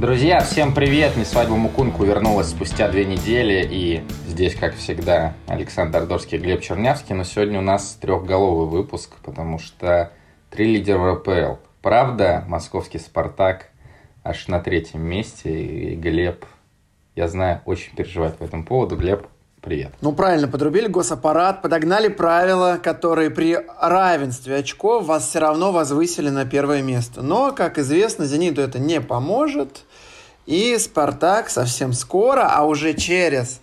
Друзья, всем привет! Не свадьба Мукунку вернулась спустя две недели, и здесь, как всегда, Александр Дорский и Глеб Чернявский, но сегодня у нас трехголовый выпуск, потому что три лидера в РПЛ. Правда, московский «Спартак» аж на третьем месте, и Глеб, я знаю, очень переживает по этому поводу. Глеб, Привет. Ну, правильно, подрубили госаппарат, подогнали правила, которые при равенстве очков вас все равно возвысили на первое место. Но, как известно, «Зениту» это не поможет. И «Спартак» совсем скоро, а уже через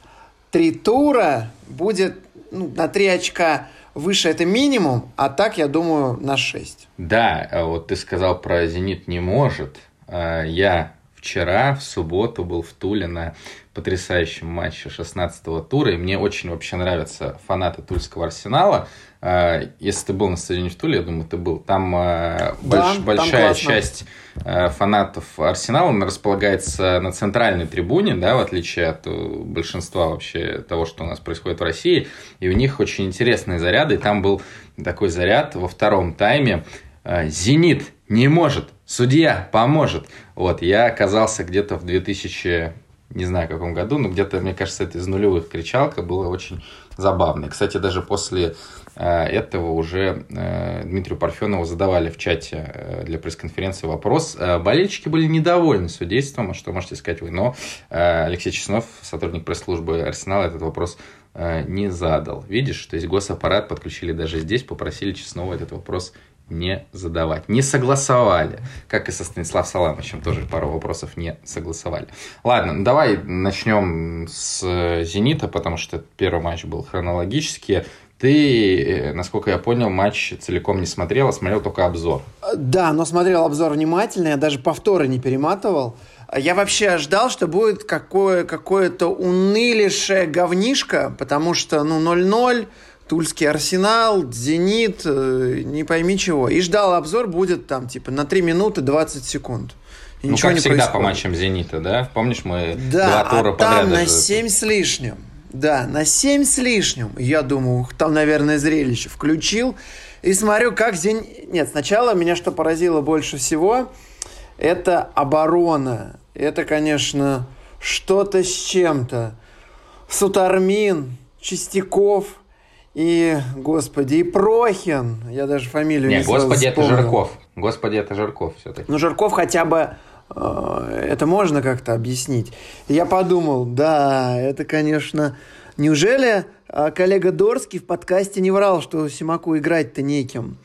три тура будет ну, на три очка выше это минимум, а так, я думаю, на 6. Да, а вот ты сказал про «Зенит» не может. А, я вчера, в субботу, был в Туле на потрясающем матче 16-го тура, и мне очень вообще нравятся фанаты Тульского Арсенала. А, если ты был на стадионе в Туле, я думаю, ты был. Там а, да, больш, большая классно. часть а, фанатов Арсенала располагается на центральной трибуне, да, в отличие от э, большинства вообще того, что у нас происходит в России. И у них очень интересные заряды. И там был такой заряд во втором тайме. «Зенит не может, судья поможет». Вот, я оказался где-то в 2000 не знаю, в каком году, но где-то, мне кажется, это из нулевых кричалка было очень забавно. кстати, даже после э, этого уже э, Дмитрию Парфенову задавали в чате э, для пресс-конференции вопрос. Болельщики были недовольны судейством, что можете сказать вы, но Алексей Чеснов, сотрудник пресс-службы Арсенала, этот вопрос не задал. Видишь, то есть госаппарат подключили даже здесь, попросили Чеснова этот вопрос не задавать. Не согласовали. Как и со Станислав Саламовичем тоже пару вопросов не согласовали. Ладно, ну давай начнем с «Зенита», потому что первый матч был хронологически. Ты, э, насколько я понял, матч целиком не смотрел, а смотрел только обзор. Да, но смотрел обзор внимательно, я даже повторы не перематывал. Я вообще ждал, что будет какое- какое-то унылейшее говнишко, потому что, ну, 0-0, Тульский Арсенал, Зенит, э, не пойми чего. И ждал обзор будет там типа на 3 минуты 20 секунд. И ну, ничего как не всегда происходит. по матчам Зенита, да? Помнишь, мы да, два тура а подряд там даже... на 7 с лишним. Да, на 7 с лишним. Я думаю, там, наверное, зрелище. Включил и смотрю, как Зенит... Нет, сначала меня что поразило больше всего, это оборона. Это, конечно, что-то с чем-то. Сутармин, Чистяков – и, господи, и Прохин. Я даже фамилию не, не господи, это Жирков. Господи, это Жирков все-таки. Ну, Жирков хотя бы э, это можно как-то объяснить. Я подумал, да, это, конечно... Неужели э, коллега Дорский в подкасте не врал, что Симаку играть-то неким?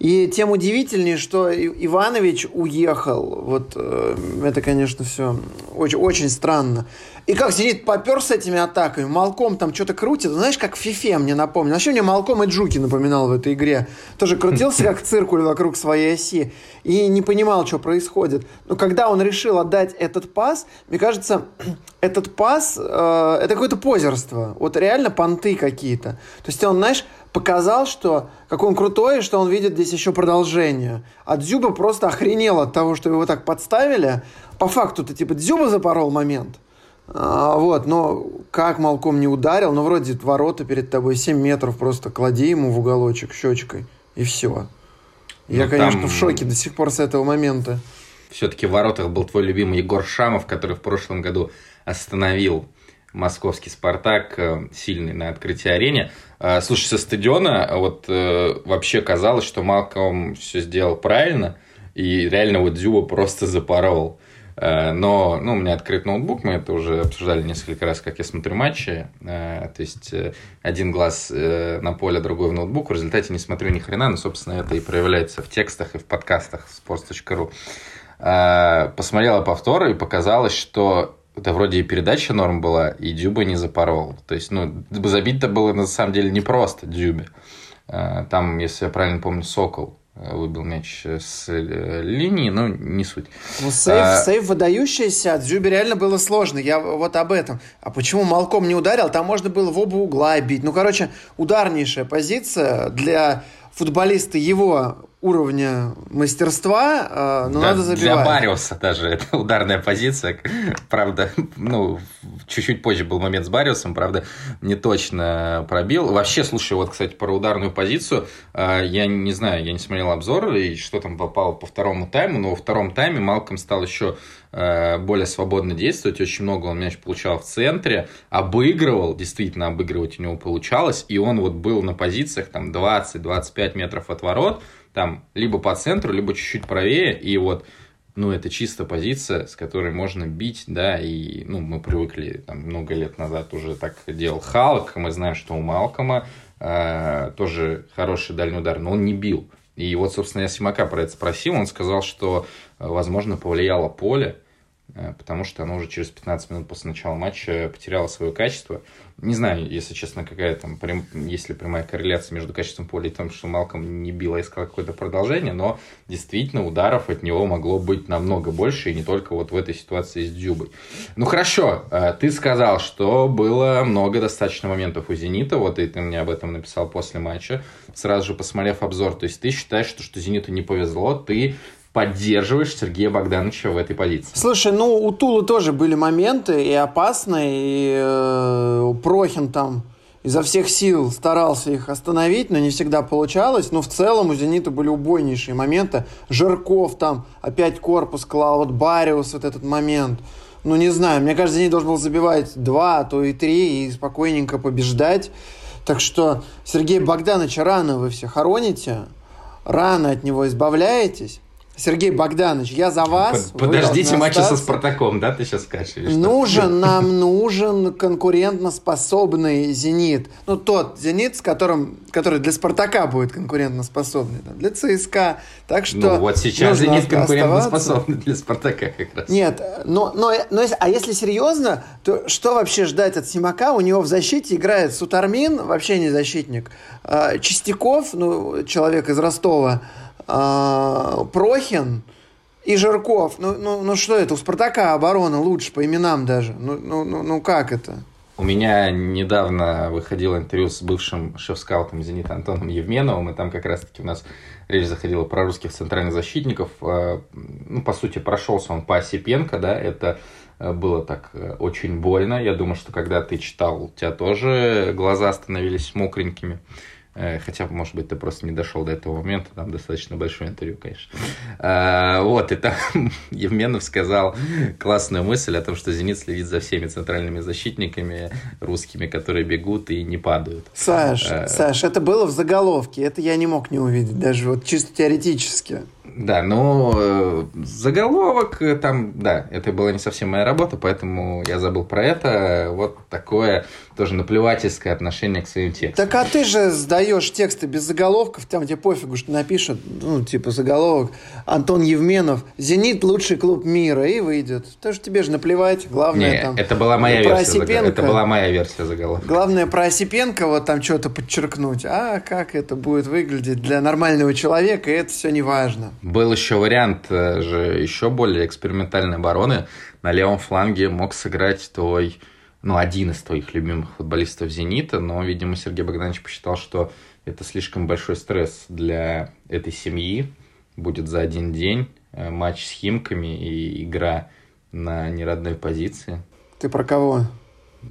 И тем удивительнее, что Иванович уехал. Вот э, это, конечно, все очень, очень странно. И как Зенит попер с этими атаками, Малком там что-то крутит. Знаешь, как Фифе мне напомнил. Вообще мне Малком и Джуки напоминал в этой игре. Тоже крутился как циркуль вокруг своей оси и не понимал, что происходит. Но когда он решил отдать этот пас, мне кажется, этот пас э, это какое-то позерство. Вот реально понты какие-то. То есть он, знаешь, показал, что какой он крутой, что он видит здесь еще продолжение. А Дзюба просто охренел от того, что его так подставили. По факту-то типа Дзюба запорол момент. А, вот, но как Малком не ударил, ну вроде ворота перед тобой 7 метров, просто клади ему в уголочек щечкой, и все. Я, ну, конечно, там... в шоке до сих пор с этого момента. Все-таки в воротах был твой любимый Егор Шамов, который в прошлом году остановил московский «Спартак» э, сильный на открытии арене. А, слушай, со стадиона вот э, вообще казалось, что Малком все сделал правильно, и реально вот Дзюба просто запорол. Э, но ну, у меня открыт ноутбук, мы это уже обсуждали несколько раз, как я смотрю матчи. То есть один глаз на поле, другой в ноутбук. В результате не смотрю ни хрена, но, собственно, это и проявляется в текстах и в подкастах sports.ru. Посмотрела повторы и показалось, что это вроде и передача норм была, и Дюба не запорол. То есть, ну, забить-то было на самом деле непросто Дюбе. А, там, если я правильно помню, Сокол э, выбил мяч с э, линии, но не суть. Ну, сейф, а... сейф выдающийся, от Дзюбе реально было сложно. Я вот об этом. А почему Малком не ударил? Там можно было в оба угла бить. Ну, короче, ударнейшая позиция для футболиста его уровня мастерства, э, но да, надо забивать. Для Бариуса даже это ударная позиция. Правда, ну, чуть-чуть позже был момент с Бариусом, правда, не точно пробил. Вообще, слушай, вот, кстати, про ударную позицию, э, я не знаю, я не смотрел обзор, и что там попало по второму тайму, но во втором тайме Малком стал еще э, более свободно действовать, очень много он мяч получал в центре, обыгрывал, действительно обыгрывать у него получалось, и он вот был на позициях там 20-25 метров от ворот, там либо по центру, либо чуть-чуть правее, и вот ну, это чисто позиция, с которой можно бить, да, и, ну, мы привыкли, там, много лет назад уже так делал Халк, мы знаем, что у Малкома э, тоже хороший дальний удар, но он не бил. И вот, собственно, я Симака про это спросил, он сказал, что, э, возможно, повлияло поле, потому что она уже через 15 минут после начала матча потеряла свое качество. Не знаю, если честно, какая там, прям, есть ли прямая корреляция между качеством поля и тем, что Малком не бил, а искал какое-то продолжение, но действительно ударов от него могло быть намного больше, и не только вот в этой ситуации с Дзюбой. Ну хорошо, э, ты сказал, что было много достаточно моментов у «Зенита», вот и ты мне об этом написал после матча, сразу же посмотрев обзор, то есть ты считаешь, что, что «Зениту» не повезло, ты поддерживаешь Сергея Богдановича в этой позиции? Слушай, ну у Тулы тоже были моменты и опасные, и э, Прохин там изо всех сил старался их остановить, но не всегда получалось. Но в целом у «Зенита» были убойнейшие моменты. Жирков там опять корпус клал, вот Бариус вот этот момент. Ну, не знаю, мне кажется, «Зенит» должен был забивать два, а то и три, и спокойненько побеждать. Так что Сергея Богдановича рано вы все хороните, рано от него избавляетесь. Сергей Богданович, я за вас. Подождите матча со Спартаком, да, ты сейчас скажешь? Нужен, нам нужен конкурентоспособный «Зенит». Ну, тот «Зенит», с которым, который для «Спартака» будет конкурентоспособный, там, для ЦСКА. Так что ну, вот сейчас «Зенит» конкурентоспособный для «Спартака» как раз. Нет, но, но, но а если серьезно, то что вообще ждать от Симака? У него в защите играет Сутармин, вообще не защитник. А, Чистяков, ну, человек из Ростова, Прохин и Жирков. Ну, ну, ну что это, у Спартака оборона лучше по именам даже. Ну, ну, ну, ну как это? У меня недавно выходило интервью с бывшим шеф-скаутом «Зенита» Антоном Евменовым, и там как раз-таки у нас речь заходила про русских центральных защитников. А, ну, по сути, прошелся он по Осипенко, да, это э, было так э, очень больно. Я думаю, что когда ты читал, у тебя тоже глаза становились мокренькими. Э, хотя, может быть, ты просто не дошел до этого момента, там достаточно большое интервью, конечно. А, вот, и там Евменов сказал классную мысль о том, что «Зенит» следит за всеми центральными защитниками русскими, которые бегут и не падают. Саш, а, Саш, это было в заголовке, это я не мог не увидеть, даже вот чисто теоретически. Да, э, заголовок э, там, да, это была не совсем моя работа, поэтому я забыл про это. Вот такое тоже наплевательское отношение к своим текстам. Так а ты же сдаешь тексты без заголовков, там тебе пофигу, что напишут, ну, типа заголовок, Антон Евменов, «Зенит – лучший клуб мира», и выйдет. Тоже тебе же наплевать, главное Не, там... это была моя про версия, Осипенко, это была моя версия заголовка. Главное про Осипенко вот там что-то подчеркнуть, а как это будет выглядеть для нормального человека, это все не важно. Был еще вариант э, же еще более экспериментальной обороны. На левом фланге мог сыграть твой, ну, один из твоих любимых футболистов «Зенита», но, видимо, Сергей Богданович посчитал, что это слишком большой стресс для этой семьи. Будет за один день э, матч с Химками и игра на неродной позиции. Ты про кого?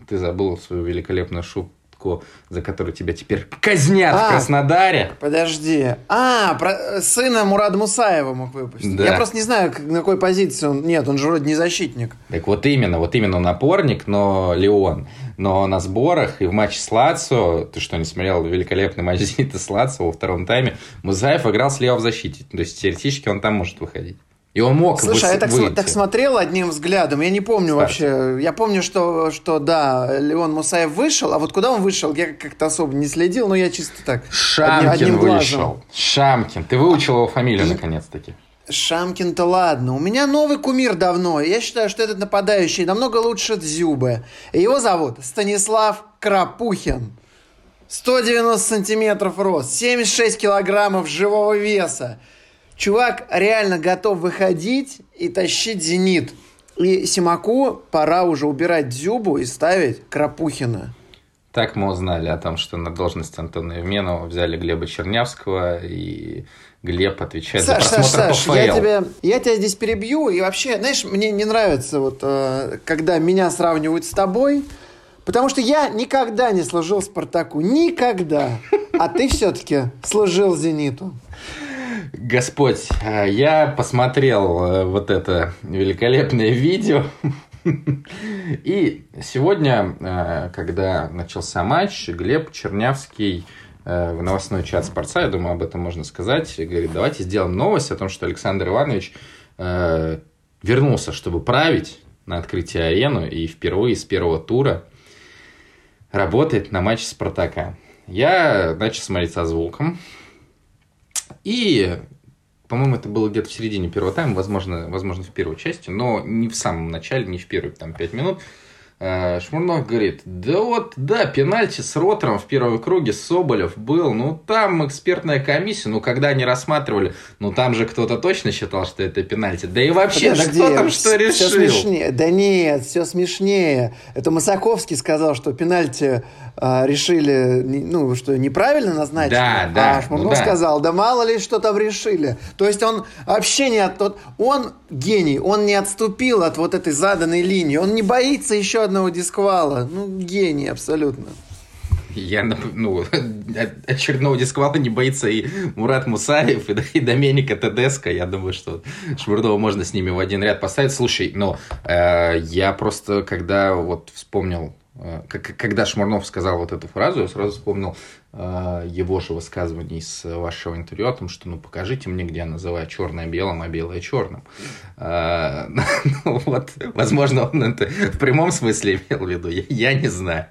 Ты забыл свою великолепную шубу Левко, за который тебя теперь казнят а, в Краснодаре. Подожди. А, про сына Мурада Мусаева мог выпустить. Да. Я просто не знаю, на какой позиции он. Нет, он же вроде не защитник. Так вот именно, вот именно напорник, но Леон. Но на сборах и в матче с Лацио, ты что, не смотрел великолепный матч Зенита с Лацио во втором тайме, Музаев играл слева в защите. То есть теоретически он там может выходить. И он мог Слушай, а я так, выйти. так смотрел одним взглядом, я не помню Старт. вообще. Я помню, что, что да, Леон Мусаев вышел, а вот куда он вышел, я как-то особо не следил, но я чисто так. Шамкин одним, одним вышел. Глазом. Шамкин. Ты выучил его фамилию И... наконец-таки. Шамкин-то ладно. У меня новый кумир давно. Я считаю, что этот нападающий намного лучше Дзюбы. Его зовут Станислав Крапухин. 190 сантиметров рост, 76 килограммов живого веса. Чувак реально готов выходить и тащить «Зенит». И Симаку пора уже убирать Дзюбу и ставить Крапухина. Так мы узнали о том, что на должность Антона Евменова взяли Глеба Чернявского, и Глеб отвечает Саш, за просмотр Саш, Саш, я тебя, я тебя здесь перебью. И вообще, знаешь, мне не нравится, вот, э, когда меня сравнивают с тобой, потому что я никогда не служил Спартаку. Никогда. А ты все-таки служил Зениту. Господь, э, я посмотрел э, вот это великолепное видео. И сегодня, э, когда начался матч, Глеб Чернявский в новостной чат Спорца, я думаю, об этом можно сказать, говорит, давайте сделаем новость о том, что Александр Иванович вернулся, чтобы править на открытие арену и впервые с первого тура работает на матче Спартака. Я начал смотреть со звуком, и, по-моему, это было где-то в середине первого тайма, возможно, возможно, в первой части, но не в самом начале, не в первые там, пять минут. Э, Шмурнов говорит, да вот, да, пенальти с Ротором в первом круге Соболев был, ну там экспертная комиссия, ну когда они рассматривали, ну там же кто-то точно считал, что это пенальти, да и вообще, Подожди, кто там что решил? Все смешнее. Да нет, все смешнее. Это Масаковский сказал, что пенальти э, решили, ну, что неправильно назначили, да, да, а Шмурнов ну, да. сказал, да мало ли что там решили. То есть он вообще не от... тот, Он гений, он не отступил от вот этой заданной линии, он не боится еще одного дисквала. Ну, гений абсолютно. Я, ну, очередного дисквала не боится и Мурат Мусаев, и, и Доменика Тедеско. Я думаю, что Шмурдова можно с ними в один ряд поставить. Слушай, но э, я просто, когда вот вспомнил когда Шмурнов сказал вот эту фразу, я сразу вспомнил э, его же высказывание из вашего интервью о том, что ну покажите мне, где я называю черное белым, а белое черным. Э, ну, вот, возможно, он это в прямом смысле имел в виду, я не знаю.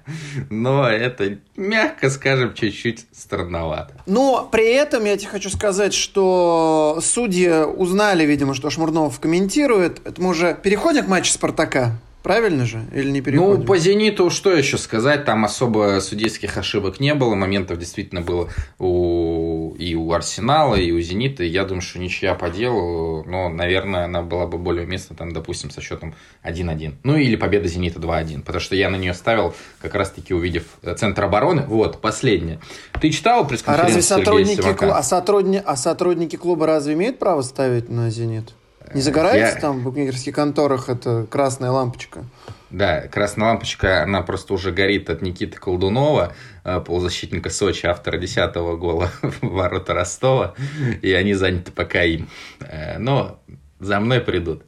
Но это, мягко скажем, чуть-чуть странновато. Но при этом я тебе хочу сказать, что судьи узнали, видимо, что Шмурнов комментирует. Это мы уже переходим к матчу Спартака. Правильно же? Или не переходим? Ну, по «Зениту» что еще сказать? Там особо судейских ошибок не было. Моментов действительно было у... и у «Арсенала», и у «Зенита». Я думаю, что ничья по делу. Но, наверное, она была бы более уместна, там, допустим, со счетом 1-1. Ну, или победа «Зенита» 2-1. Потому что я на нее ставил, как раз-таки увидев центр обороны. Вот, последнее. Ты читал пресс-конференцию А разве сотрудники, клу... а, сотрудни... а сотрудники клуба разве имеют право ставить на «Зенит»? Не загорается я... там в букмекерских конторах эта красная лампочка? Да, красная лампочка, она просто уже горит от Никиты Колдунова, э, полузащитника Сочи, автора 10-го гола в ворота Ростова, и они заняты пока им. Э, но за мной придут.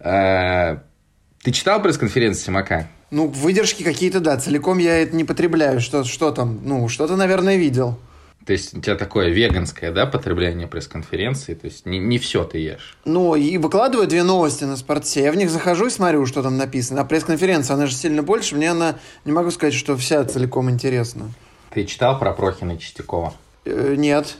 Э, ты читал пресс-конференцию Симака? Ну, выдержки какие-то, да. Целиком я это не потребляю. Что, что там? Ну, что-то, наверное, видел. То есть у тебя такое веганское, да, потребление пресс-конференции, то есть не, не все ты ешь. Ну, и выкладываю две новости на спорте. Я в них захожу и смотрю, что там написано. А пресс-конференция, она же сильно больше. Мне она, не могу сказать, что вся целиком интересна. Ты читал про Прохина и Чистякова? Э, нет.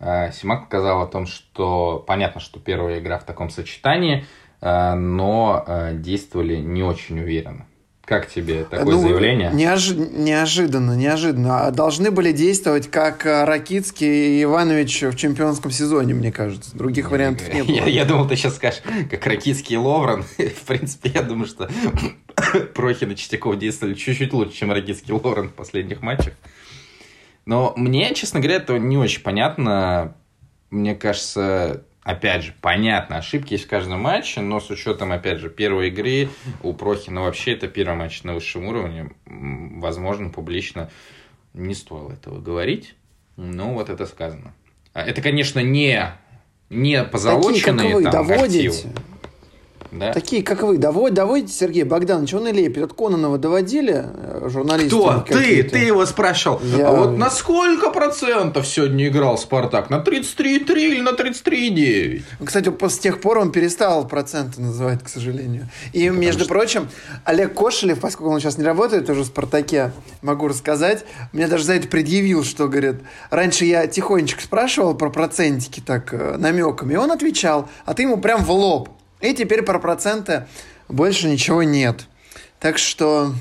А, Симак сказал о том, что понятно, что первая игра в таком сочетании, а, но а, действовали не очень уверенно. Как тебе такое ну, заявление? Неожи... Неожиданно, неожиданно. А должны были действовать как э, Ракицкий и Иванович в чемпионском сезоне, мне кажется. Других я, вариантов не было. Я, я думал, ты сейчас скажешь, как Ракицкий и Ловран. в принципе, я думаю, что Прохин и Чистяков действовали чуть-чуть лучше, чем Ракицкий и Ловран в последних матчах. Но мне, честно говоря, это не очень понятно. Мне кажется, опять же, понятно, ошибки есть в каждом матче, но с учетом, опять же, первой игры у Прохина вообще это первый матч на высшем уровне. Возможно, публично не стоило этого говорить, но вот это сказано. А это, конечно, не, не позолоченные Такие, как вы, там, доводите. Активы. Да? Такие, как вы, доводите, доводите Сергей Богданович, он и лепит. От Кононова доводили э, журналисты? Кто? Ты? Ты его спрашивал. Я... А вот на сколько процентов сегодня играл Спартак? На 33,3 или на 33,9? Кстати, с тех пор он перестал проценты называть, к сожалению. И, Потому между что... прочим, Олег Кошелев, поскольку он сейчас не работает уже в «Спартаке», могу рассказать, мне даже за это предъявил, что, говорит, раньше я тихонечко спрашивал про процентики так э, намеками, и он отвечал, а ты ему прям в лоб. И теперь про проценты больше ничего нет. Так что...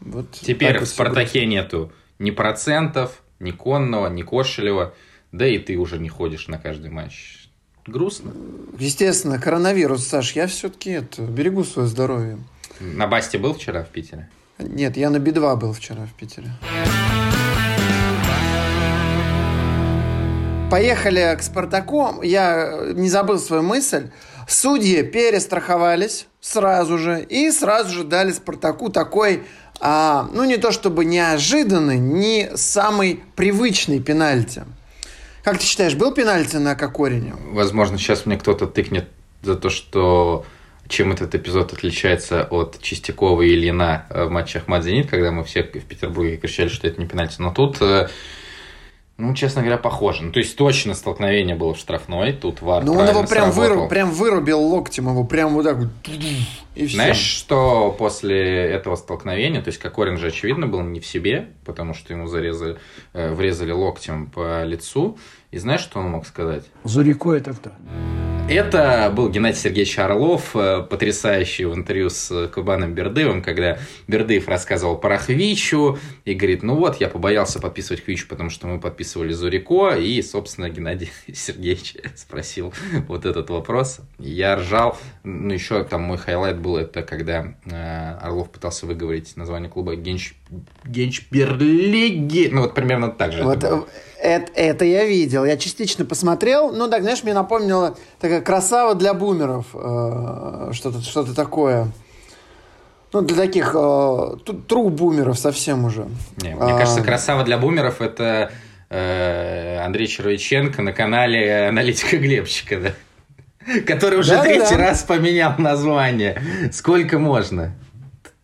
Вот теперь в «Спартаке» нету ни процентов, ни Конного, ни Кошелева. Да и ты уже не ходишь на каждый матч. Грустно. Естественно, коронавирус, Саш, я все-таки это, берегу свое здоровье. На Басте был вчера в Питере? Нет, я на Би-2 был вчера в Питере. Поехали к Спартаку. Я не забыл свою мысль. Судьи перестраховались сразу же и сразу же дали Спартаку такой, а, ну не то чтобы неожиданный, не самый привычный пенальти. Как ты считаешь, был пенальти на Кокорине? Возможно, сейчас мне кто-то тыкнет за то, что чем этот эпизод отличается от Чистякова и Ильина в матче Ахмад-Зенит, когда мы все в Петербурге кричали, что это не пенальти. Но тут э, ну, честно говоря, похоже. Ну, то есть точно столкновение было в штрафной, тут вар Ну, он его прям, выруб, прям вырубил локтем, его прям вот так вот. И все. Знаешь, что после этого столкновения, то есть Кокорин же, очевидно, был не в себе, потому что ему зарезали, э, врезали локтем по лицу. И знаешь, что он мог сказать? Зурико это кто? Это был Геннадий Сергеевич Орлов, э, потрясающий в интервью с Кубаном Бердыевым, когда Бердыев рассказывал про Хвичу и говорит, ну вот, я побоялся подписывать Хвичу, потому что мы подписывали Зурико, и, собственно, Геннадий Сергеевич спросил вот этот вопрос. Я ржал, ну еще там мой highlight был, это когда э, Орлов пытался выговорить название клуба Генч... Генчберлиги, ну вот примерно так же. Вот, это, это я видел. Я частично посмотрел. Ну, так, знаешь, мне напомнило такая красава для бумеров. Э, что-то что такое. Ну, для таких э, true бумеров совсем уже. Не, мне а... кажется, красава для бумеров это э, Андрей Червяченко на канале аналитика Глебчика, да? Который уже да, третий да. раз поменял название. Сколько можно?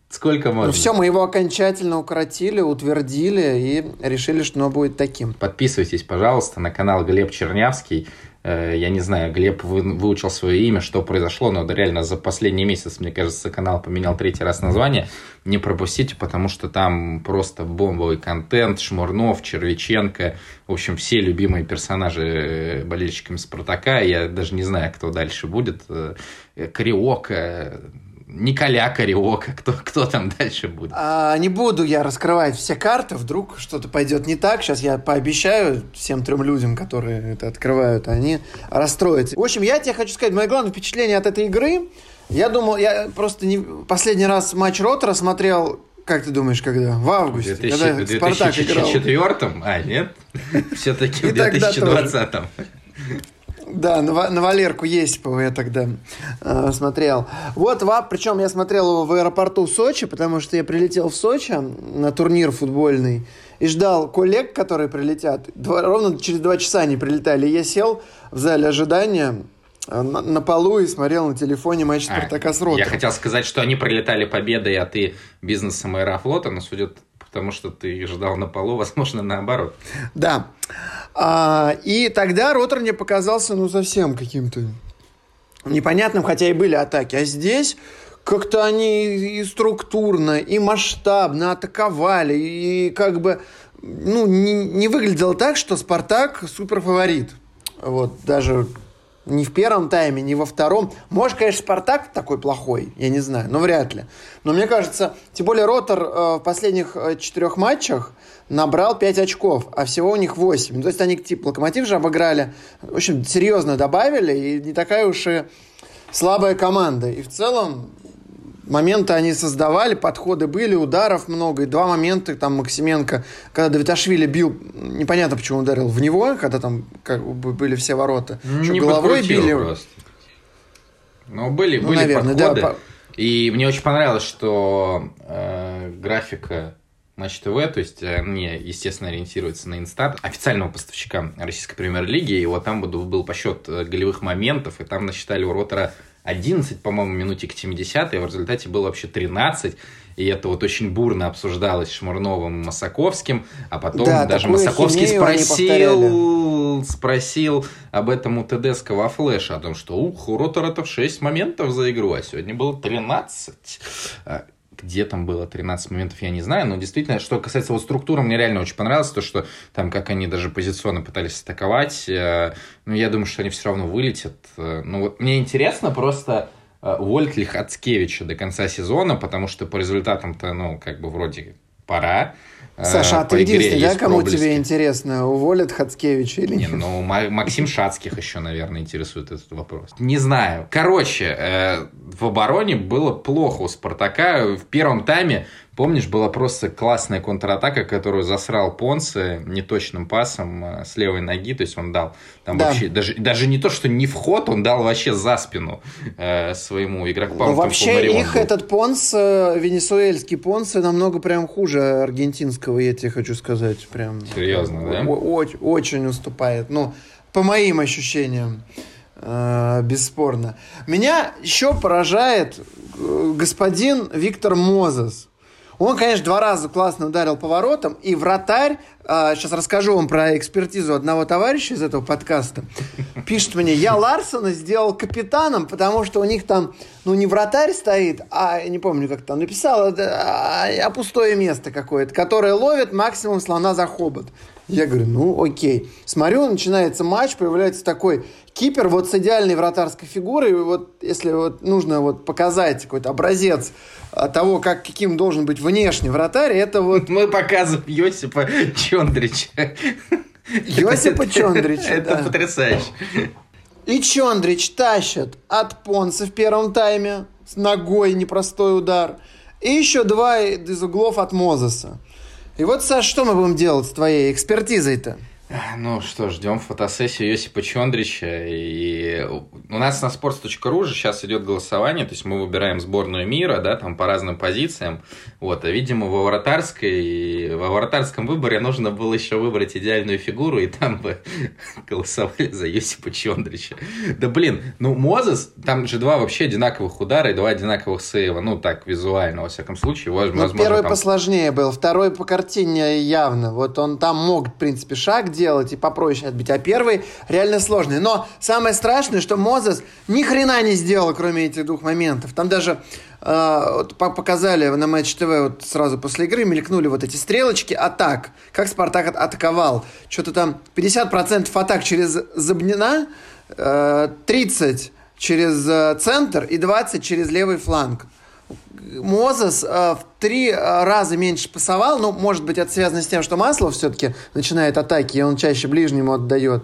Сколько можно? Ну все, мы его окончательно укоротили, утвердили и решили, что оно будет таким. Подписывайтесь, пожалуйста, на канал Глеб Чернявский. Э, я не знаю, Глеб выучил свое имя, что произошло, но реально за последний месяц, мне кажется, канал поменял третий раз название. Не пропустите, потому что там просто бомбовый контент, Шмурнов, Червиченко, в общем, все любимые персонажи э, болельщиками Спартака. Я даже не знаю, кто дальше будет. Э, Криока, Николя Кариока, кто, кто там дальше будет? А, не буду я раскрывать все карты, вдруг что-то пойдет не так. Сейчас я пообещаю всем трем людям, которые это открывают, они расстроятся. В общем, я тебе хочу сказать, мое главное впечатление от этой игры, я думал, я просто не последний раз матч Ротора смотрел как ты думаешь, когда? В августе, 2000, когда в 2004 А, нет? Все-таки в 2020 да, на, на Валерку Есипова я тогда э, смотрел. Вот, ва, причем я смотрел его в аэропорту Сочи, потому что я прилетел в Сочи на турнир футбольный и ждал коллег, которые прилетят. Два, ровно через два часа они прилетали. Я сел в зале ожидания, э, на, на полу и смотрел на телефоне матч а, Спартака с Ротором. Я хотел сказать, что они прилетали победой, а ты бизнесом Аэрофлота, но судя потому что ты ждал на полу, возможно, наоборот. Да. А, и тогда Ротор мне показался, ну, совсем каким-то непонятным, хотя и были атаки. А здесь как-то они и структурно, и масштабно атаковали, и как бы, ну, не, не выглядело так, что Спартак суперфаворит. Вот, даже ни в первом тайме, ни во втором. Может, конечно, Спартак такой плохой, я не знаю, но вряд ли. Но мне кажется, тем более Ротор э, в последних э, четырех матчах набрал 5 очков, а всего у них 8. То есть они типа Локомотив же обыграли, в общем, серьезно добавили, и не такая уж и слабая команда. И в целом моменты они создавали, подходы были, ударов много, и два момента, там Максименко, когда Давиташвили бил, непонятно почему ударил в него, когда там как бы были все ворота, не головой били. Просто. Ну, были, ну, были наверное, подходы. Да, по... И мне очень понравилось, что э, графика Матч ТВ, то есть они, естественно, ориентируются на инстат официального поставщика российской премьер-лиги, и вот там был посчет э, голевых моментов, и там насчитали у Ротора 11, по-моему, минутик к 70 и в результате было вообще 13. И это вот очень бурно обсуждалось Шмурновым и Масаковским, а потом да, даже Масаковский спросил, спросил об этом у Тедеско флеше, о том, что ух, у Ротора-то 6 моментов за игру, а сегодня было 13 где там было 13 моментов, я не знаю, но действительно, что касается вот структуры, мне реально очень понравилось то, что там, как они даже позиционно пытались атаковать, э, ну, я думаю, что они все равно вылетят. Э, ну, вот мне интересно просто, э, уволит ли Хацкевича до конца сезона, потому что по результатам-то, ну, как бы вроде пора. Саша, а ты единственный, да, кому проблески. тебе интересно, уволят Хацкевича или нет? Не, ну, Максим Шацких еще, наверное, интересует этот вопрос. Не знаю. Короче, э, в обороне было плохо у Спартака. В первом тайме Помнишь, была просто классная контратака, которую засрал Понце неточным пасом э, с левой ноги, то есть он дал там да. вообще, даже, даже не то, что не вход, он дал вообще за спину э, своему игроку. Ну, вообще их был. этот Понс, э, венесуэльский Понс, намного прям хуже аргентинского, я тебе хочу сказать. Прям, Серьезно, да? Очень, очень уступает, ну, по моим ощущениям. Э, бесспорно. Меня еще поражает господин Виктор Мозес. Он, конечно, два раза классно ударил поворотом, и вратарь, а, сейчас расскажу вам про экспертизу одного товарища из этого подкаста, пишет мне, я Ларсона сделал капитаном, потому что у них там, ну, не вратарь стоит, а, не помню, как там написал, а, а пустое место какое-то, которое ловит максимум слона за хобот. Я говорю, ну, окей. Смотрю, начинается матч, появляется такой кипер вот с идеальной вратарской фигурой. Вот если вот нужно вот показать какой-то образец а, того, как, каким должен быть внешний вратарь, это вот... Мы показываем Йосипа Чондрича. Йосипа Чондрича, Это потрясающе. И Чондрич тащит от Понса в первом тайме с ногой непростой удар. И еще два из углов от Мозеса. И вот, Саш, что мы будем делать с твоей экспертизой-то? Ну что, ждем фотосессию Йосипа Чондрича. И у нас на sports.ru же сейчас идет голосование, то есть мы выбираем сборную мира, да, там по разным позициям. Вот, а видимо, во вратарской, во вратарском выборе нужно было еще выбрать идеальную фигуру, и там бы голосовали за Йосипа Чондрича. Да блин, ну Мозес, там же два вообще одинаковых удара и два одинаковых сейва, ну так, визуально, во всяком случае. Ну, возможно, ну, первый там... посложнее был, второй по картине явно. Вот он там мог, в принципе, шаг делать и попроще отбить, а первый реально сложный. Но самое страшное, что Мозес ни хрена не сделал, кроме этих двух моментов. Там даже э, вот, показали на Матч ТВ вот сразу после игры, мелькнули вот эти стрелочки атак, как Спартак от атаковал. Что-то там 50% атак через Забнина, э, 30 через э, центр и 20 через левый фланг. Мозес э, в три э, раза меньше пасовал. Ну, может быть, это связано с тем, что Маслов все-таки начинает атаки, и он чаще ближнему отдает.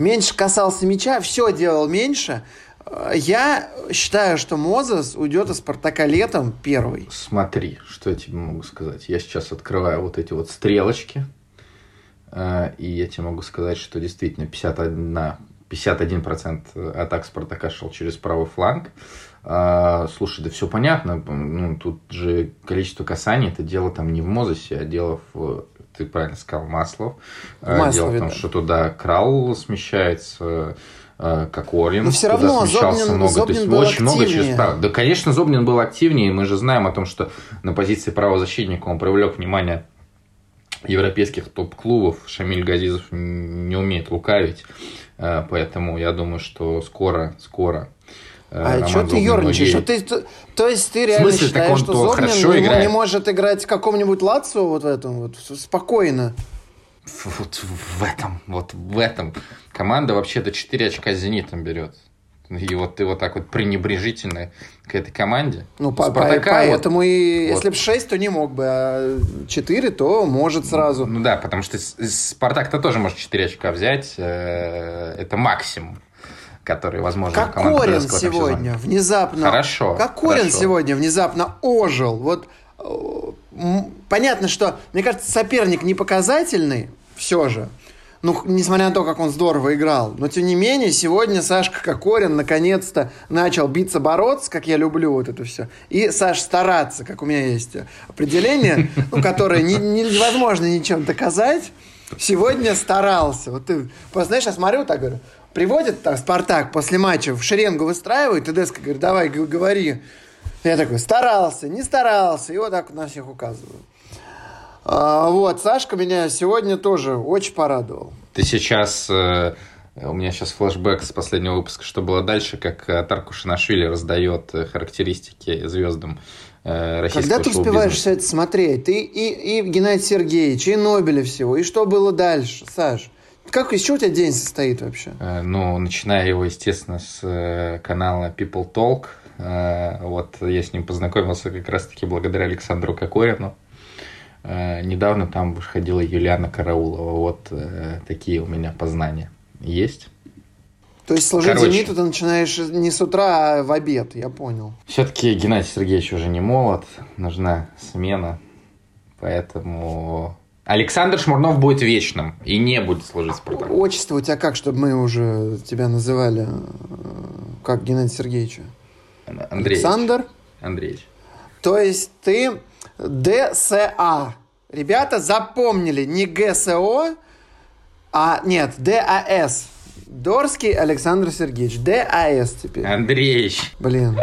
Меньше касался мяча, все делал меньше. Э, я считаю, что Мозес уйдет из Спартака летом первый. Смотри, что я тебе могу сказать. Я сейчас открываю вот эти вот стрелочки. Э, и я тебе могу сказать, что действительно 51, 51% атак Спартака шел через правый фланг. А, слушай, да все понятно. Ну, тут же количество касаний это дело там не в Мозесе, а дело в ты правильно сказал, Маслов. Маслове, дело в том, да. что туда Крал смещается, а, как Орин. Но все равно смещался Зобнин, много. Зобнин То есть был очень активнее. много через право. Да, конечно, Зобнин был активнее. Мы же знаем о том, что на позиции правозащитника он привлек внимание европейских топ-клубов. Шамиль Газизов не умеет лукавить. А, поэтому я думаю, что скоро, скоро а что ты ерничаешь? Что ты, то, то есть ты реально смысле, считаешь, что Зобнин не, играет? не может играть в каком-нибудь Лацио вот в этом вот спокойно? Вот в этом, вот в этом. Команда вообще-то 4 очка с «Зенитом» берет. И вот ты вот так вот пренебрежительно к этой команде. Ну, по, Спартака, поэтому вот, и если вот. бы 6, то не мог бы, а 4, то может сразу. Ну да, потому что Спартак-то тоже может 4 очка взять. Э, это максимум который, возможно, как Корин сегодня внезапно. Хорошо. Как Корин хорошо. сегодня внезапно ожил. Вот э, понятно, что, мне кажется, соперник не показательный, все же. Ну, несмотря на то, как он здорово играл. Но, тем не менее, сегодня Сашка Кокорин наконец-то начал биться, бороться, как я люблю вот это все. И, Саш, стараться, как у меня есть определение, ну, которое не, невозможно ничем доказать. Сегодня старался. Вот ты, знаешь, я смотрю, так говорю, приводит там Спартак после матча в шеренгу выстраивает, и Деска говорит, давай, говори. Я такой, старался, не старался, и вот так на всех указываю. А, вот, Сашка меня сегодня тоже очень порадовал. Ты сейчас... Э, у меня сейчас флешбэк с последнего выпуска, что было дальше, как Тарку Шинашвили раздает э, характеристики звездам э, российского Когда ты успеваешь все это смотреть? Ты и, и Геннадий Сергеевич, и Нобеля всего, и что было дальше, Саш? Как, из чего у тебя день состоит вообще? Ну, начиная его, естественно, с канала People Talk. Вот я с ним познакомился как раз-таки благодаря Александру Кокорину. Недавно там выходила Юлиана Караулова. Вот такие у меня познания есть. То есть служить Короче, «Зениту» ты начинаешь не с утра, а в обед, я понял. Все-таки Геннадий Сергеевич уже не молод, нужна смена. Поэтому Александр Шмурнов будет вечным и не будет служить Спартаку. Отчество у тебя как, чтобы мы уже тебя называли как Геннадий Сергеевича? Андреевич. Александр? Андреевич. То есть ты ДСА. Ребята запомнили не ГСО, а нет, ДАС. Дорский Александр Сергеевич. ДАС теперь. Андреевич. Блин.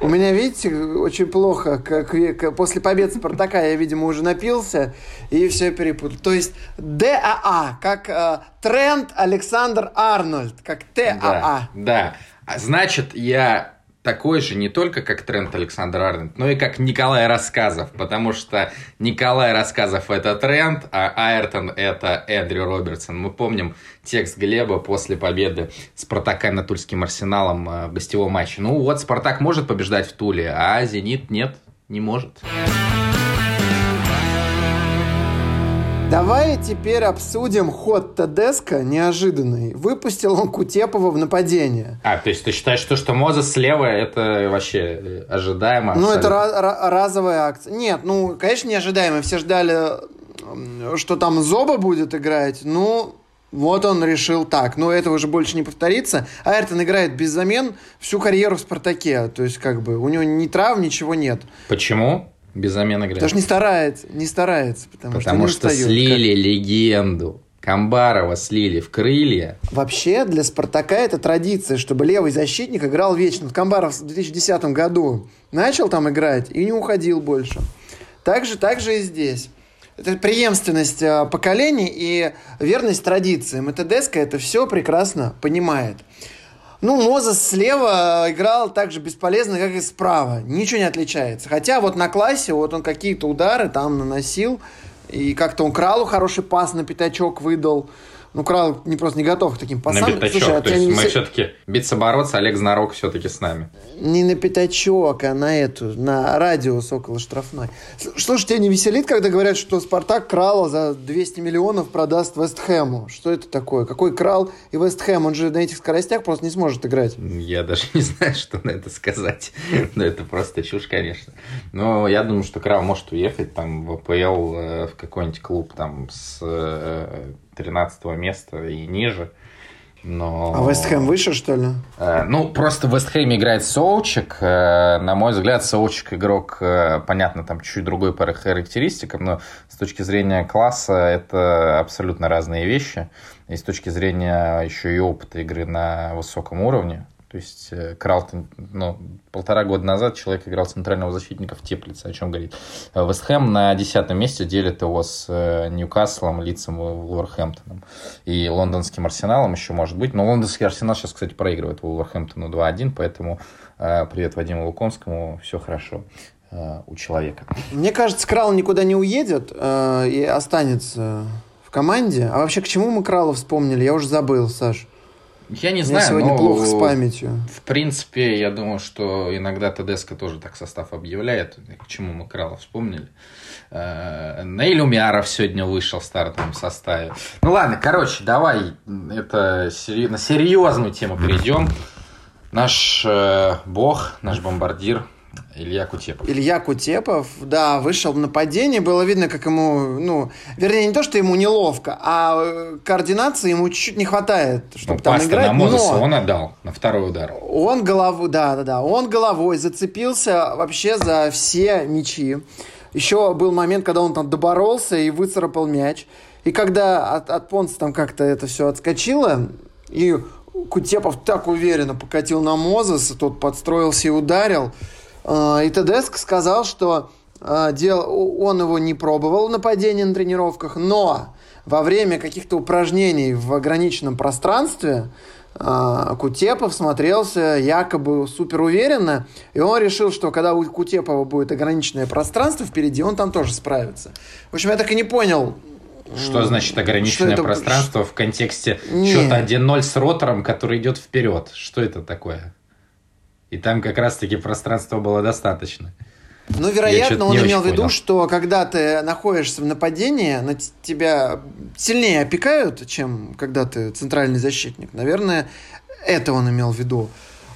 У меня, видите, очень плохо. Как, после победы Спартака я, видимо, уже напился и все перепутал. То есть ДАА, как э, Трент Александр Арнольд, как ТАА. Да, да. А значит, я такой же не только как Трент Александр Арнольд, но и как Николай Рассказов, потому что Николай Рассказов это Трент, а Айртон это Эндрю Робертсон. Мы помним текст Глеба после победы Спартака над Тульским Арсеналом э, в гостевом матче. Ну вот, Спартак может побеждать в Туле, а Зенит нет, не может. Давай теперь обсудим ход Тедеско неожиданный. Выпустил он Кутепова в нападение. А, то есть ты считаешь, что, что Мозес слева это вообще э, ожидаемо? Ну, это ra- разовая акция. Нет, ну, конечно, неожидаемо. Все ждали, что там Зоба будет играть. Ну, вот он решил так. Но этого уже больше не повторится. Айртон играет без замен всю карьеру в «Спартаке». То есть, как бы, у него ни трав, ничего нет. Почему? Без замены играет. Потому что не старается, не старается. Потому, потому что, что слили как... легенду. Камбарова слили в крылья. Вообще для Спартака это традиция, чтобы левый защитник играл вечно. Камбаров в 2010 году начал там играть и не уходил больше. Так же, так же и здесь. Это преемственность а, поколений и верность традициям. И Тедеско это все прекрасно понимает. Ну, Мозес слева играл так же бесполезно, как и справа. Ничего не отличается. Хотя вот на классе вот он какие-то удары там наносил. И как-то он Кралу хороший пас на пятачок выдал. Ну, Крал не просто не готов к таким пасам. На пятачок, Слушай, а то есть мы все... все-таки биться бороться, Олег Знарок все-таки с нами. Не на пятачок, а на эту, на радиус около штрафной. Слушай, тебя не веселит, когда говорят, что Спартак Крала за 200 миллионов продаст Вестхэму? Что это такое? Какой Крал и Вестхэм? Он же на этих скоростях просто не сможет играть. Я даже не знаю, что на это сказать. Но это просто чушь, конечно. Но я думаю, что Крал может уехать там в АПЛ э, в какой-нибудь клуб там с э, 13 места и ниже. Но... А Вестхэм выше, что ли? Э, ну, просто в Вестхэме играет Соучик. Э, на мой взгляд, Соучик игрок, э, понятно, там чуть другой по характеристикам, но с точки зрения класса это абсолютно разные вещи. И с точки зрения еще и опыта игры на высоком уровне. То есть э, Кралтон, ну, полтора года назад человек играл центрального защитника в Теплице, о чем говорит. Э, Вестхэм на десятом месте делит его с э, Ньюкаслом, Лицем и Вулверхэмптоном. И лондонским Арсеналом еще может быть. Но лондонский Арсенал сейчас, кстати, проигрывает Вулверхэмптону 2-1, поэтому привет Вадиму Лукомскому, все хорошо у человека. Мне кажется, Крал никуда не уедет и останется в команде. А вообще, к чему мы Крала вспомнили? Я уже забыл, Саш. Я не знаю, сегодня но плохо с памятью. В принципе, я думаю, что иногда ТДСК тоже так состав объявляет. К чему мы Крала вспомнили. Э, Наиль Умяров сегодня вышел в стартовом составе. Ну ладно, короче, давай это на серьезную тему перейдем. Наш э, бог, наш бомбардир Илья Кутепов. Илья Кутепов, да, вышел в нападение. Было видно, как ему, ну, вернее, не то, что ему неловко, а э, координации ему чуть-чуть не хватает, чтобы ну, там играть. на Мозеса но... он отдал на второй удар. Он головой, да, да, да, он головой зацепился вообще за все мячи. Еще был момент, когда он там доборолся и выцарапал мяч. И когда от, от Понца там как-то это все отскочило, и Кутепов так уверенно покатил на Мозеса, тот подстроился и ударил – и Тедеск сказал, что а, он его не пробовал нападение на тренировках, но во время каких-то упражнений в ограниченном пространстве а, Кутепов смотрелся якобы супер уверенно, и он решил, что когда у Кутепова будет ограниченное пространство впереди, он там тоже справится. В общем, я так и не понял, что значит ограниченное что пространство в контексте счета 1-0 с ротором, который идет вперед? Что это такое? И там как раз-таки пространства было достаточно. Ну, вероятно, он имел в виду, понял. что когда ты находишься в нападении, на тебя сильнее опекают, чем когда ты центральный защитник. Наверное, это он имел в виду.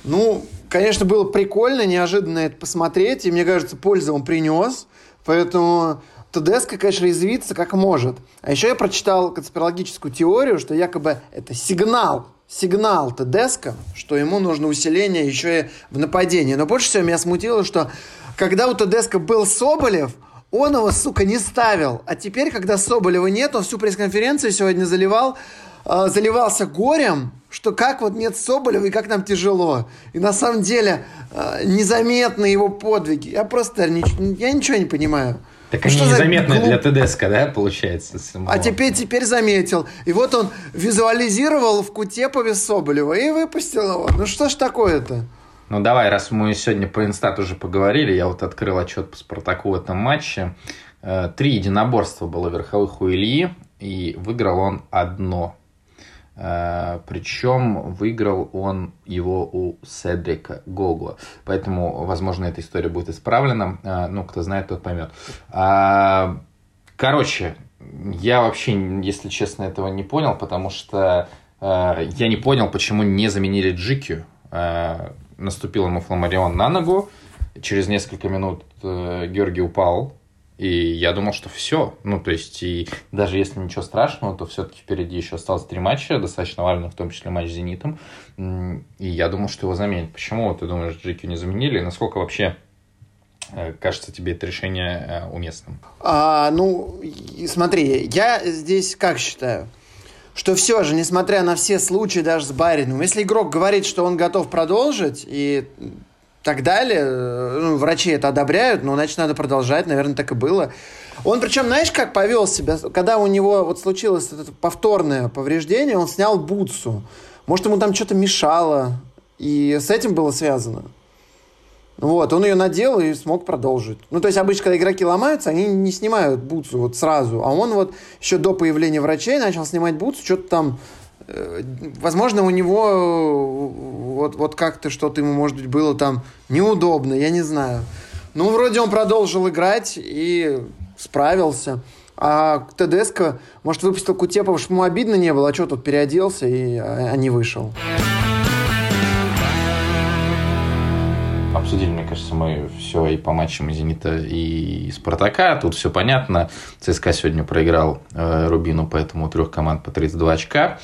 Ну, конечно, было прикольно, неожиданно это посмотреть, и мне кажется, пользу он принес. Поэтому ТДСК, конечно, извиться как может. А еще я прочитал конспирологическую теорию, что якобы это сигнал, сигнал ТДСК, что ему нужно усиление еще и в нападении. Но больше всего меня смутило, что когда у ТДСК был Соболев, он его, сука, не ставил. А теперь, когда Соболева нет, он всю пресс-конференцию сегодня заливал, э, заливался горем, что как вот нет Соболева и как нам тяжело. И на самом деле э, незаметны его подвиги. Я просто я ничего не понимаю. Так ну, они незаметны для ТДСК, да, получается? Самого. А теперь, теперь заметил. И вот он визуализировал в Кутепове Соболева и выпустил его. Ну что ж такое-то? Ну давай, раз мы сегодня про инстат уже поговорили, я вот открыл отчет по Спартаку в этом матче. Э, три единоборства было верховых у Ильи, и выиграл он одно. Э, Причем выиграл он его у Седрика Гогуа. Поэтому, возможно, эта история будет исправлена. Э, ну, кто знает, тот поймет. А, короче, я вообще, если честно, этого не понял, потому что я не понял, почему не заменили Джикию наступил ему Фламарион на ногу, через несколько минут э, Георгий упал, и я думал, что все. Ну, то есть, и даже если ничего страшного, то все-таки впереди еще осталось три матча, достаточно важных, в том числе матч с «Зенитом». И я думал, что его заменят. Почему ты думаешь, Джеки не заменили? насколько вообще э, кажется тебе это решение э, уместным? А, ну, смотри, я здесь как считаю – что все же, несмотря на все случаи даже с Барином, если игрок говорит, что он готов продолжить и так далее, ну, врачи это одобряют, но значит надо продолжать, наверное, так и было. Он причем, знаешь, как повел себя, когда у него вот случилось это повторное повреждение, он снял бутсу. Может, ему там что-то мешало, и с этим было связано. Вот, он ее надел и смог продолжить. Ну, то есть обычно, когда игроки ломаются, они не снимают бутсу вот сразу. А он вот еще до появления врачей начал снимать бутсу, что-то там Возможно, у него э, вот, вот как-то что-то ему, может быть, было там неудобно, я не знаю. Ну, вроде он продолжил играть и справился. А ТДСК, может, выпустил Кутепова, чтобы ему обидно не было, а что тут переоделся и а, а не вышел. обсудили, мне кажется, мы все и по матчам и «Зенита», и «Спартака». Тут все понятно. ЦСКА сегодня проиграл э, Рубину, поэтому у трех команд по 32 очка.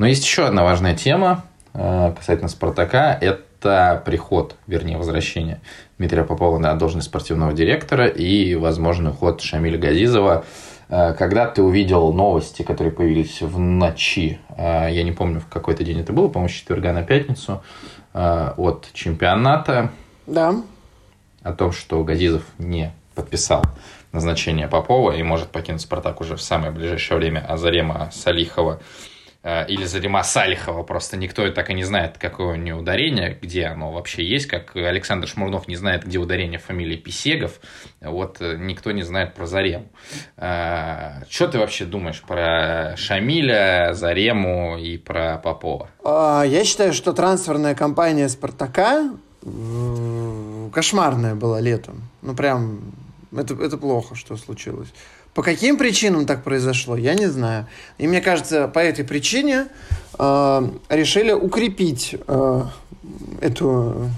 Но есть еще одна важная тема э, касательно «Спартака». Это приход, вернее, возвращение Дмитрия Попова на должность спортивного директора и возможный уход Шамиля Газизова. Э, когда ты увидел новости, которые появились в ночи, я не помню, в какой-то день это было, по-моему, с четверга на пятницу, от чемпионата. Да. О том, что Газизов не подписал назначение Попова и может покинуть «Спартак» уже в самое ближайшее время, а Зарема Салихова э, или Зарима Салихова, просто никто так и не знает, какое у нее ударение, где оно вообще есть, как Александр Шмурнов не знает, где ударение фамилии Писегов, вот э, никто не знает про Зарему. Э, что ты вообще думаешь про Шамиля, Зарему и про Попова? А, я считаю, что трансферная кампания «Спартака» кошмарное было летом. Ну, прям, это, это плохо, что случилось. По каким причинам так произошло, я не знаю. И мне кажется, по этой причине э, решили укрепить э, эту...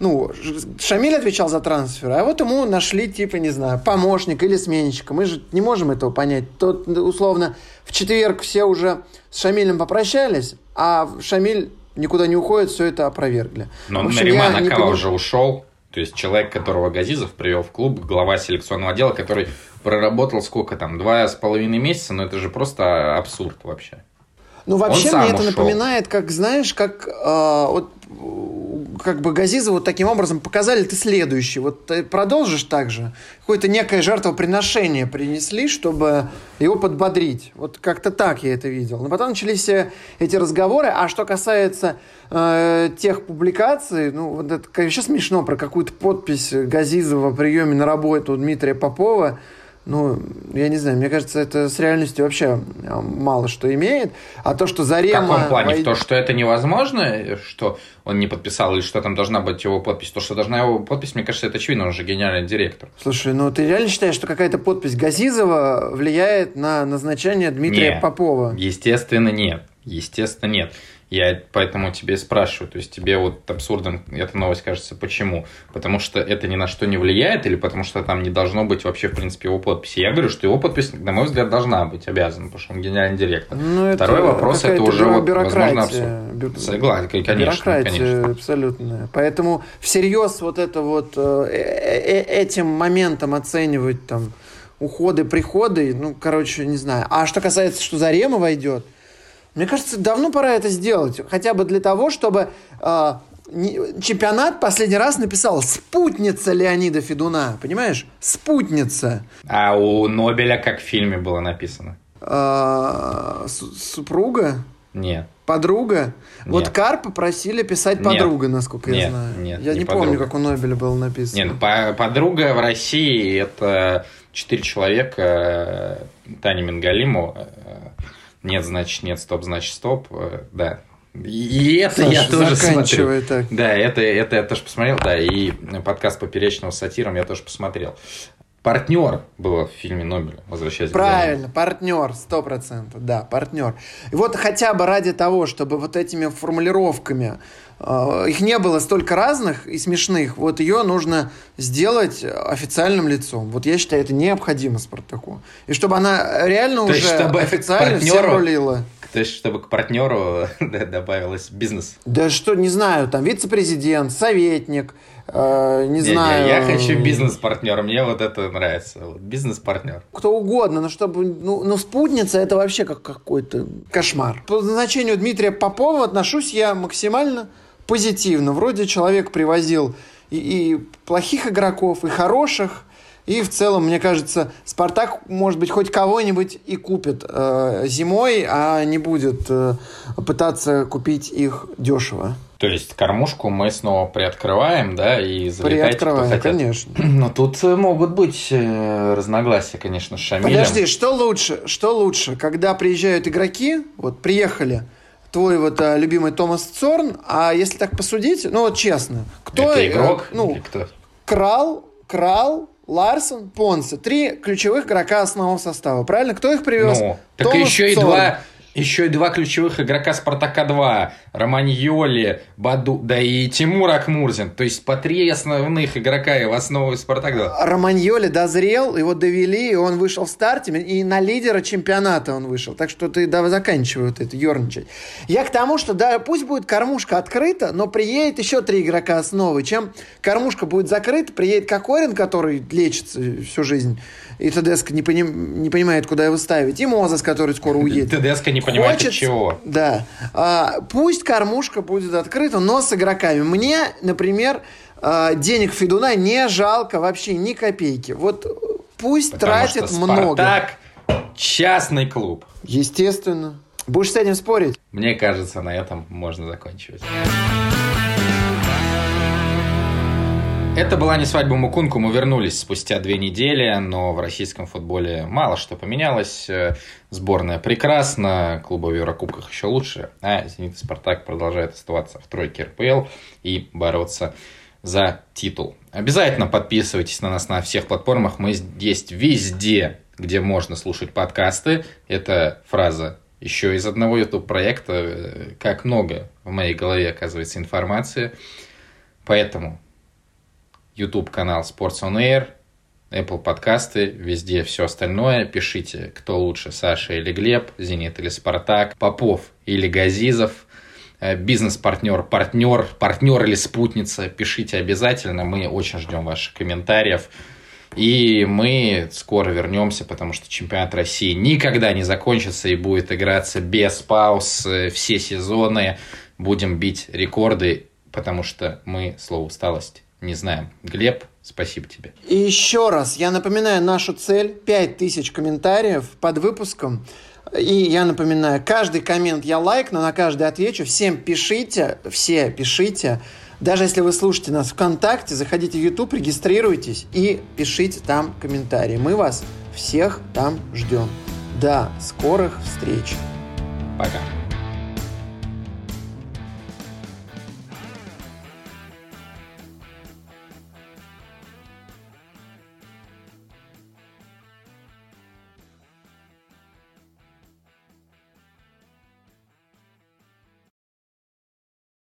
Ну, Шамиль отвечал за трансфер, а вот ему нашли, типа, не знаю, помощника или сменщика. Мы же не можем этого понять. Тот, условно, в четверг все уже с Шамилем попрощались, а Шамиль никуда не уходит, все это опровергли. Но общем, Нариман Акава поним... уже ушел. То есть человек, которого Газизов привел в клуб, глава селекционного отдела, который проработал сколько там, два с половиной месяца, но это же просто абсурд вообще. Ну, вообще мне это ушел. напоминает, как, знаешь, как э, вот как бы Газиза вот таким образом показали, ты следующий. Вот ты продолжишь так же. Какое-то некое жертвоприношение принесли, чтобы его подбодрить. Вот как-то так я это видел. Но потом начались эти разговоры. А что касается э, тех публикаций, ну, вот это, конечно, смешно про какую-то подпись Газизова о приеме на работу Дмитрия Попова – ну, я не знаю, мне кажется, это с реальностью вообще а, мало что имеет. А то, что Зарема... В каком плане? Вой... В то, что это невозможно, что он не подписал, или что там должна быть его подпись? То, что должна его подпись, мне кажется, это очевидно, он же генеральный директор. Слушай, ну ты реально считаешь, что какая-то подпись Газизова влияет на назначение Дмитрия нет, Попова? Естественно, нет. Естественно, нет. Я поэтому тебе спрашиваю, то есть тебе вот абсурдом эта новость кажется, почему? Потому что это ни на что не влияет или потому что там не должно быть вообще, в принципе, его подписи? Я говорю, что его подпись, на мой взгляд, должна быть обязана, потому что он генеральный директор. Ну, Второй вопрос, это уже вот, возможно, абсурд. Бю... Согласен, конечно. Бюрократия конечно. абсолютная. Поэтому всерьез вот это вот э, э, э, этим моментом оценивать там уходы, приходы, ну, короче, не знаю. А что касается, что Зарема войдет, мне кажется, давно пора это сделать. Хотя бы для того, чтобы э, не, чемпионат последний раз написал «Спутница Леонида Федуна». Понимаешь? «Спутница». А у Нобеля как в фильме было написано? Э, супруга? Нет. Подруга? Нет. Вот Карпа просили писать подруга, нет. насколько нет, я знаю. Нет, я не, не помню, как у Нобеля было написано. Нет, по подруга в России это четыре человека. Таня Мингалимова, нет, значит нет, стоп, значит стоп. Э, да. И это Саша, я тоже смотрел. Так. Да, это, это я тоже посмотрел, да, и подкаст поперечного сатиром я тоже посмотрел. Партнер было в фильме Нобеля, возвращаясь Правильно, партнер, сто процентов, да, партнер. И вот хотя бы ради того, чтобы вот этими формулировками э, их не было столько разных и смешных, вот ее нужно сделать официальным лицом. Вот я считаю, это необходимо Спартаку. И чтобы она реально То уже чтобы официально партнеру, всем рулила. То есть, чтобы к партнеру добавилось бизнес. Да что, не знаю, там вице-президент, советник, Э, не, не знаю. Не, я хочу бизнес-партнера, мне вот это нравится. Вот, бизнес-партнер. Кто угодно, но чтобы. Ну, ну, спутница это вообще как какой-то кошмар. По назначению Дмитрия Попова отношусь я максимально позитивно. Вроде человек привозил и, и плохих игроков, и хороших. И в целом, мне кажется, Спартак, может быть, хоть кого-нибудь и купит э, зимой, а не будет э, пытаться купить их дешево. То есть кормушку мы снова приоткрываем, да, и Приоткрываем, кто конечно. Но тут э, могут быть э, разногласия, конечно, с Шамилем. Подожди, что лучше? Что лучше, когда приезжают игроки, вот приехали, твой вот а, любимый Томас Цорн, а если так посудить, ну вот честно, кто... Это игрок? Э, ну, кто? Крал, Крал, Ларсон, Понсе. Три ключевых игрока основного состава. Правильно? Кто их привез? Ну, так Томас еще и два еще и два ключевых игрока Спартака-2. Романьоли, Баду, да и Тимур Акмурзин. То есть по три основных игрока и в основу Спартак-2. Романьоли дозрел, его довели, и он вышел в старте, и на лидера чемпионата он вышел. Так что ты давай заканчивай вот это ерничать. Я к тому, что да, пусть будет кормушка открыта, но приедет еще три игрока основы. Чем кормушка будет закрыта, приедет Кокорин, который лечится всю жизнь, и ТДСК не, поним, не понимает, куда его ставить, и Мозес, который скоро уедет. ТДСК не понимает, Хочет, от чего. Да. А, пусть кормушка будет открыта, но с игроками. Мне, например, а, денег Федуна не жалко вообще ни копейки. Вот пусть Потому тратит что много. Спартак частный клуб. Естественно. Будешь с этим спорить? Мне кажется, на этом можно заканчивать. Это была не свадьба Мукунку, мы вернулись спустя две недели, но в российском футболе мало что поменялось. Сборная прекрасна, клубы в Еврокубках еще лучше, а «Зенит» и «Спартак» продолжают оставаться в тройке РПЛ и бороться за титул. Обязательно подписывайтесь на нас на всех платформах, мы есть везде, где можно слушать подкасты. Это фраза еще из одного YouTube-проекта, как много в моей голове оказывается информации. Поэтому YouTube канал Sports on Air, Apple подкасты, везде все остальное. Пишите, кто лучше, Саша или Глеб, Зенит или Спартак, Попов или Газизов, э, бизнес-партнер, партнер, партнер или спутница. Пишите обязательно, мы очень ждем ваших комментариев. И мы скоро вернемся, потому что чемпионат России никогда не закончится и будет играться без пауз все сезоны. Будем бить рекорды, потому что мы слово усталость не знаем. Глеб, спасибо тебе. И еще раз, я напоминаю нашу цель 5000 комментариев под выпуском. И я напоминаю, каждый коммент я лайк, но на каждый отвечу. Всем пишите, все пишите. Даже если вы слушаете нас ВКонтакте, заходите в YouTube, регистрируйтесь и пишите там комментарии. Мы вас всех там ждем. До скорых встреч. Пока.